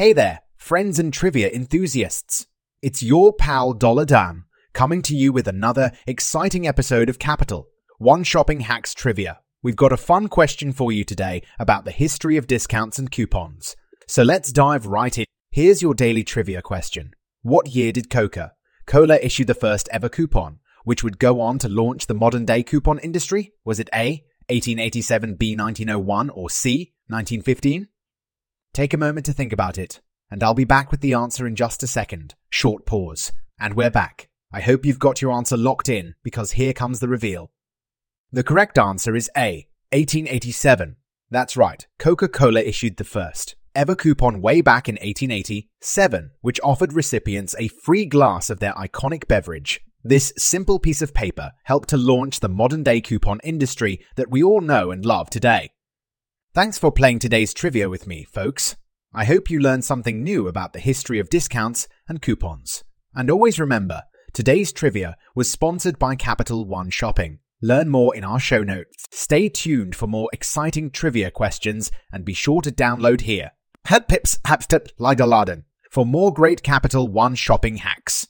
Hey there, friends and trivia enthusiasts. It's your pal Dollar Dan coming to you with another exciting episode of Capital, One Shopping Hacks Trivia. We've got a fun question for you today about the history of discounts and coupons. So let's dive right in. Here's your daily trivia question. What year did Coca Cola issue the first ever coupon, which would go on to launch the modern day coupon industry? Was it A, 1887, B, 1901, or C, 1915? Take a moment to think about it, and I'll be back with the answer in just a second. Short pause. And we're back. I hope you've got your answer locked in, because here comes the reveal. The correct answer is A, 1887. That's right, Coca Cola issued the first ever coupon way back in 1887, which offered recipients a free glass of their iconic beverage. This simple piece of paper helped to launch the modern day coupon industry that we all know and love today. Thanks for playing today's trivia with me, folks. I hope you learned something new about the history of discounts and coupons. And always remember, today's trivia was sponsored by Capital One Shopping. Learn more in our show notes. Stay tuned for more exciting trivia questions and be sure to download here. Help pips hapstep Laden for more great Capital One shopping hacks.